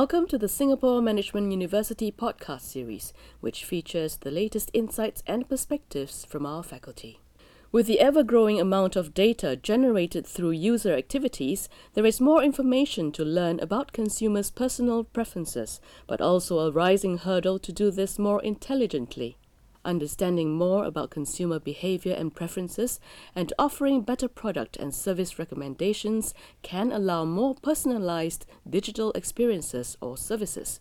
Welcome to the Singapore Management University podcast series, which features the latest insights and perspectives from our faculty. With the ever growing amount of data generated through user activities, there is more information to learn about consumers' personal preferences, but also a rising hurdle to do this more intelligently. Understanding more about consumer behavior and preferences and offering better product and service recommendations can allow more personalized digital experiences or services.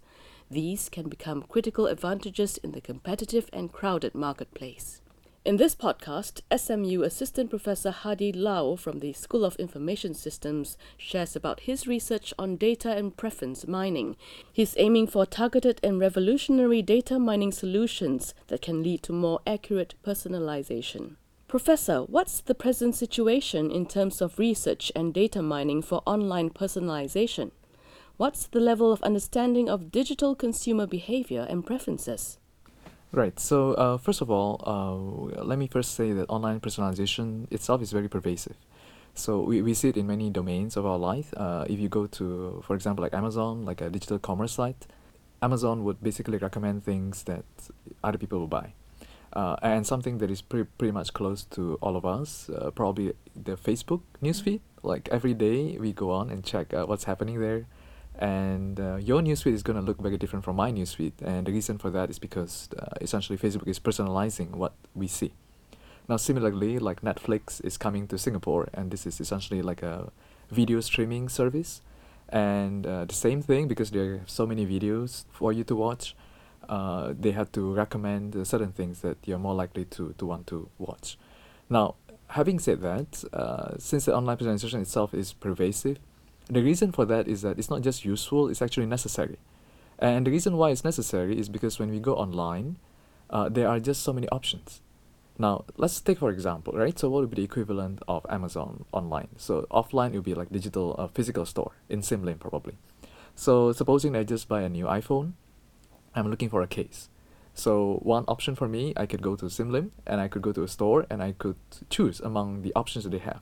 These can become critical advantages in the competitive and crowded marketplace. In this podcast, SMU Assistant Professor Hady Lauw from the School of Information Systems shares about his research on data and preference mining. He's aiming for targeted and revolutionary data mining solutions that can lead to more accurate personalization. Professor, what's the present situation in terms of research and data mining for online personalization? What's the level of understanding of digital consumer behavior and preferences? Right. So uh, first of all, uh, let me first say that online personalization itself is very pervasive. So we, we see it in many domains of our life. Uh, if you go to, for example, like Amazon, like a digital commerce site, Amazon would basically recommend things that other people will buy. Uh, and something that is pretty, pretty much close to all of us, uh, probably the Facebook newsfeed. Like every day we go on and check uh, what's happening there and uh, your newsfeed is going to look very different from my newsfeed. And the reason for that is because uh, essentially facebook is personalizing what we see. Now similarly like netflix is coming to singapore and this is essentially like a video streaming service. And uh, the same thing because there are so many videos for you to watch uh, they have to recommend uh, certain things that you're more likely to, to want to watch. Now having said that uh, since the online personalization itself is pervasive the reason for that is that it's not just useful, it's actually necessary. And the reason why it's necessary is because when we go online, uh, there are just so many options. Now, let's take for example, right? So, what would be the equivalent of Amazon online? So, offline it would be like digital, uh, physical store in Sim Lim probably. So, supposing I just buy a new iPhone, I'm looking for a case. So, one option for me, I could go to Sim Lim and I could go to a store and I could choose among the options that they have.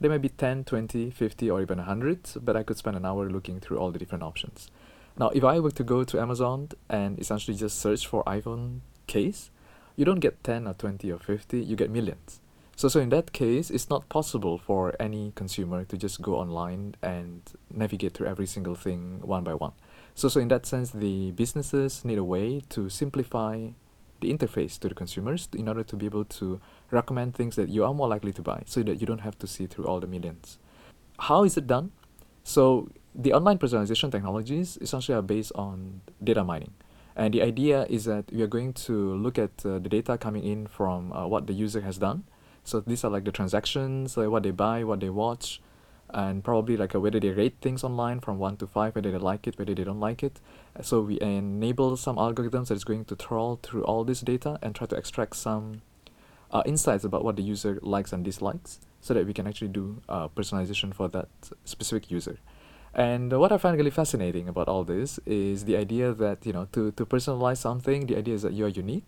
There may be 10, 20, 50, or even 100, but I could spend an hour looking through all the different options. Now, if I were to go to Amazon and essentially just search for iPhone case, you don't get 10 or 20 or 50, you get millions. So, so in that case, it's not possible for any consumer to just go online and navigate through every single thing one by one. So, so in that sense, the businesses need a way to simplify the interface to the consumers in order to be able to recommend things that you are more likely to buy so that you don't have to see through all the millions. How is it done? So the online personalization technologies essentially are based on data mining. And the idea is that we are going to look at uh, the data coming in from uh, what the user has done. So these are like the transactions, like what they buy, what they watch, and probably like uh, whether they rate things online from 1 to 5 whether they like it whether they don't like it. So we enable some algorithms that is going to trawl through all this data and try to extract some uh, insights about what the user likes and dislikes so that we can actually do uh, personalization for that specific user. And what I find really fascinating about all this is the idea that you know to, to personalize something the idea is that you are unique.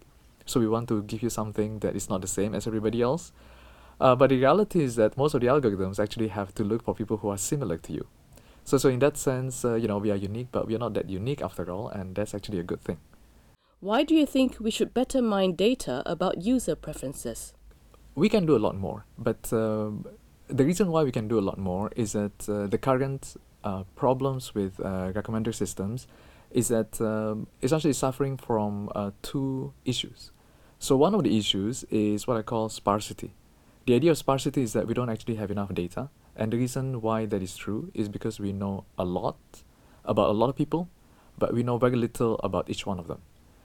So we want to give you something that is not the same as everybody else uh, but the reality is that most of the algorithms actually have to look for people who are similar to you. So, so in that sense, uh, you know, we are unique, but we are not that unique after all, and that's actually a good thing. Why do you think we should better mine data about user preferences? We can do a lot more, but uh, the reason why we can do a lot more is that uh, the current uh, problems with uh, recommender systems is that um, essentially suffering from uh, two issues. So one of the issues is what I call sparsity. The idea of sparsity is that we don't actually have enough data. And the reason why that is true is because we know a lot about a lot of people, but we know very little about each one of them.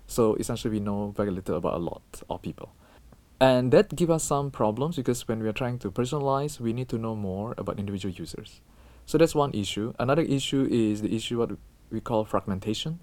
So essentially, we know very little about a lot of people. And that gives us some problems because when we are trying to personalize, we need to know more about individual users. So that's one issue. Another issue is the issue what we call fragmentation,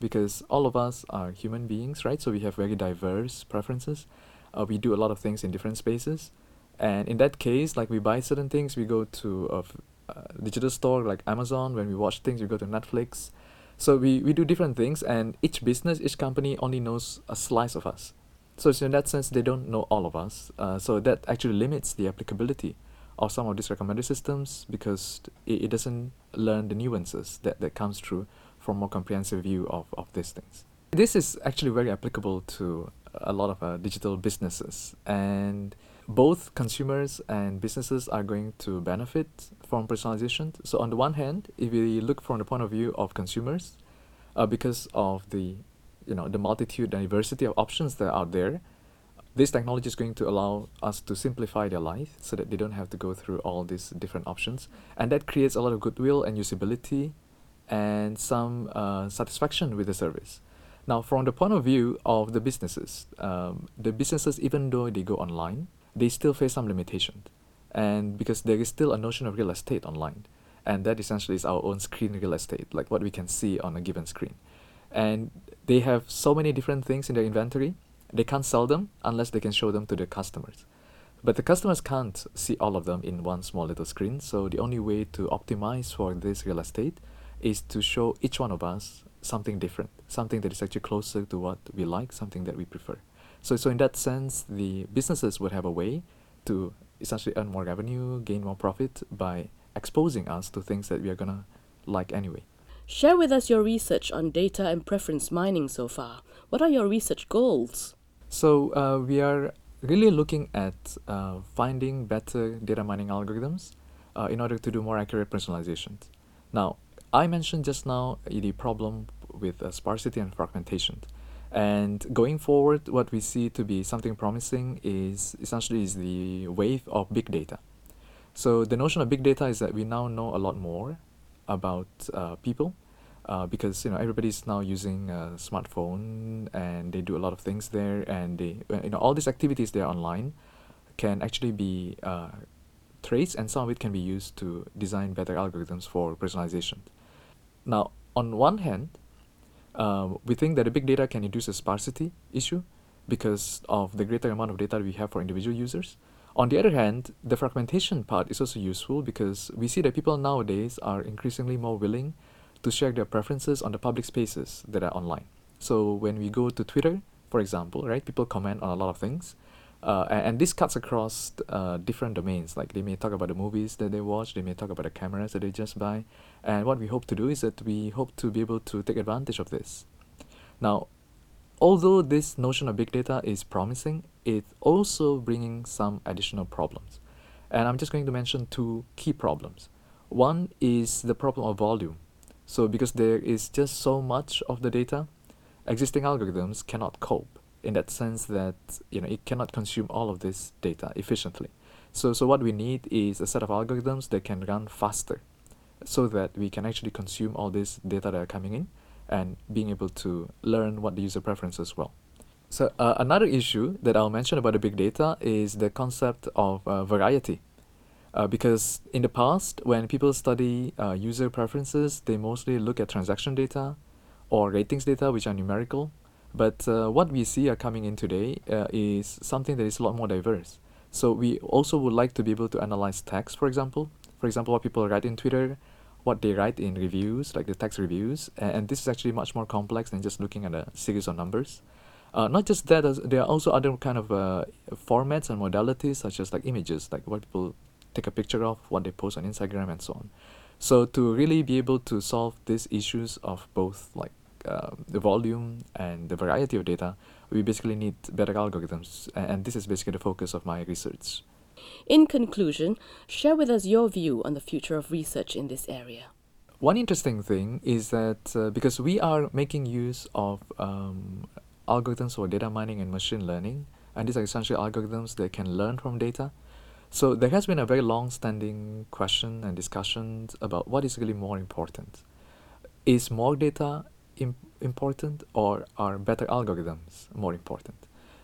because all of us are human beings, right? So we have very diverse preferences. Uh, we do a lot of things in different spaces and in that case like we buy certain things we go to a uh, digital store like amazon. When we watch things we go to netflix. So we, we do different things and each business each company only knows a slice of us. So, so in that sense they don't know all of us. Uh, so that actually limits the applicability of some of these recommender systems because it, it doesn't learn the nuances that, that comes through from more comprehensive view of, of these things. This is actually very applicable to a lot of uh, digital businesses, and both consumers and businesses are going to benefit from personalization. So, on the one hand, if we look from the point of view of consumers, uh, because of the you know the multitude and diversity of options that are out there, this technology is going to allow us to simplify their life so that they don't have to go through all these different options, and that creates a lot of goodwill and usability, and some uh, satisfaction with the service. Now, from the point of view of the businesses, um, the businesses, even though they go online, they still face some limitations. And because there is still a notion of real estate online, and that essentially is our own screen real estate, like what we can see on a given screen. And they have so many different things in their inventory, they can't sell them unless they can show them to their customers. But the customers can't see all of them in one small little screen, so the only way to optimize for this real estate is to show each one of us something different, something that is actually closer to what we like, something that we prefer. So, so in that sense, the businesses would have a way to essentially earn more revenue, gain more profit by exposing us to things that we are gonna like anyway. Share with us your research on data and preference mining so far. What are your research goals? So uh, we are really looking at uh, finding better data mining algorithms uh, in order to do more accurate personalizations. Now, I mentioned just now the problem with uh, sparsity and fragmentation. And going forward, what we see to be something promising is essentially is the wave of big data. So the notion of big data is that we now know a lot more about uh, people uh, because you know everybody's now using a smartphone and they do a lot of things there and they you know all these activities there online can actually be uh, traced and some of it can be used to design better algorithms for personalization. Now, on one hand, um, we think that the big data can induce a sparsity issue because of the greater amount of data we have for individual users. On the other hand, the fragmentation part is also useful because we see that people nowadays are increasingly more willing to share their preferences on the public spaces that are online. So when we go to Twitter, for example, right, people comment on a lot of things. Uh, and, and, this cuts across uh, different domains. Like they may talk about the movies that they watch, they may talk about the cameras that they just buy. And what we hope to do is that we hope to be able to take advantage of this. Now, although this notion of big data is promising, it's also bringing some additional problems. And I'm just going to mention two key problems. One is the problem of volume. So because there is just so much of the data, existing algorithms cannot cope in that sense that you know it cannot consume all of this data efficiently. So so what we need is a set of algorithms that can run faster so that we can actually consume all this data that are coming in and being able to learn what the user preferences well. So uh, another issue that I'll mention about the big data is the concept of uh, variety. Uh, because in the past, when people study uh, user preferences, they mostly look at transaction data or ratings data, which are numerical. But uh, what we see are coming in today uh, is something that is a lot more diverse. So we also would like to be able to analyze text, for example. For example, what people write in Twitter, what they write in reviews, like the text reviews. And, this is actually much more complex than just looking at a series of numbers. Uh, not just that, there are also other kind of uh, formats and modalities, such as like images, like what people take a picture of, what they post on Instagram, and so on. So to really be able to solve these issues of both like uh, the volume and the variety of data, we basically need better algorithms, and, and this is basically the focus of my research. In conclusion, share with us your view on the future of research in this area. One interesting thing is that uh, because we are making use of um, algorithms for data mining and machine learning, and these are essentially algorithms that can learn from data, so there has been a very long-standing question and discussion about what is really more important. Is more data Im- important or are better algorithms more important?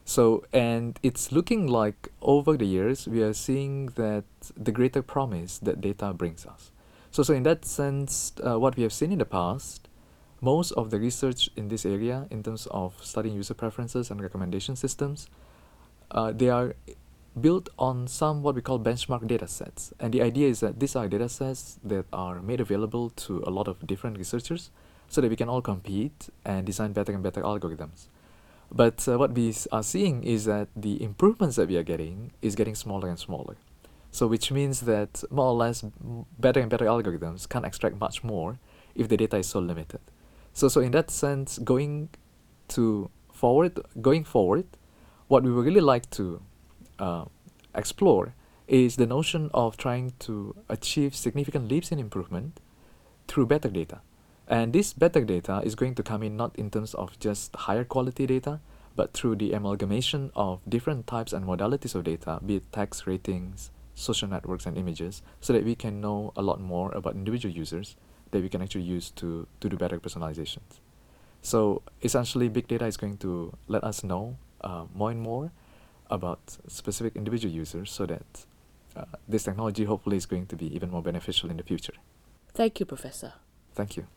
So, and it's looking like over the years we are seeing that the greater promise that data brings us. So, so in that sense, uh, what we have seen in the past, most of the research in this area, in terms of studying user preferences and recommendation systems, uh, they are built on some what we call benchmark data sets. And the idea is that these are data sets that are made available to a lot of different researchers so that we can all compete and design better and better algorithms. But uh, what we are seeing is that the improvements that we are getting is getting smaller and smaller. So which means that more or less better and better algorithms can't extract much more if the data is so limited. So, so in that sense, going to forward, going forward, what we would really like to uh, explore is the notion of trying to achieve significant leaps in improvement through better data. And this better data is going to come in not in terms of just higher quality data, but through the amalgamation of different types and modalities of data, be it text, ratings, social networks, and images, so that we can know a lot more about individual users that we can actually use to, to do better personalizations. So essentially, big data is going to let us know uh, more and more about specific individual users so that uh, this technology hopefully is going to be even more beneficial in the future. Thank you, Professor. Thank you.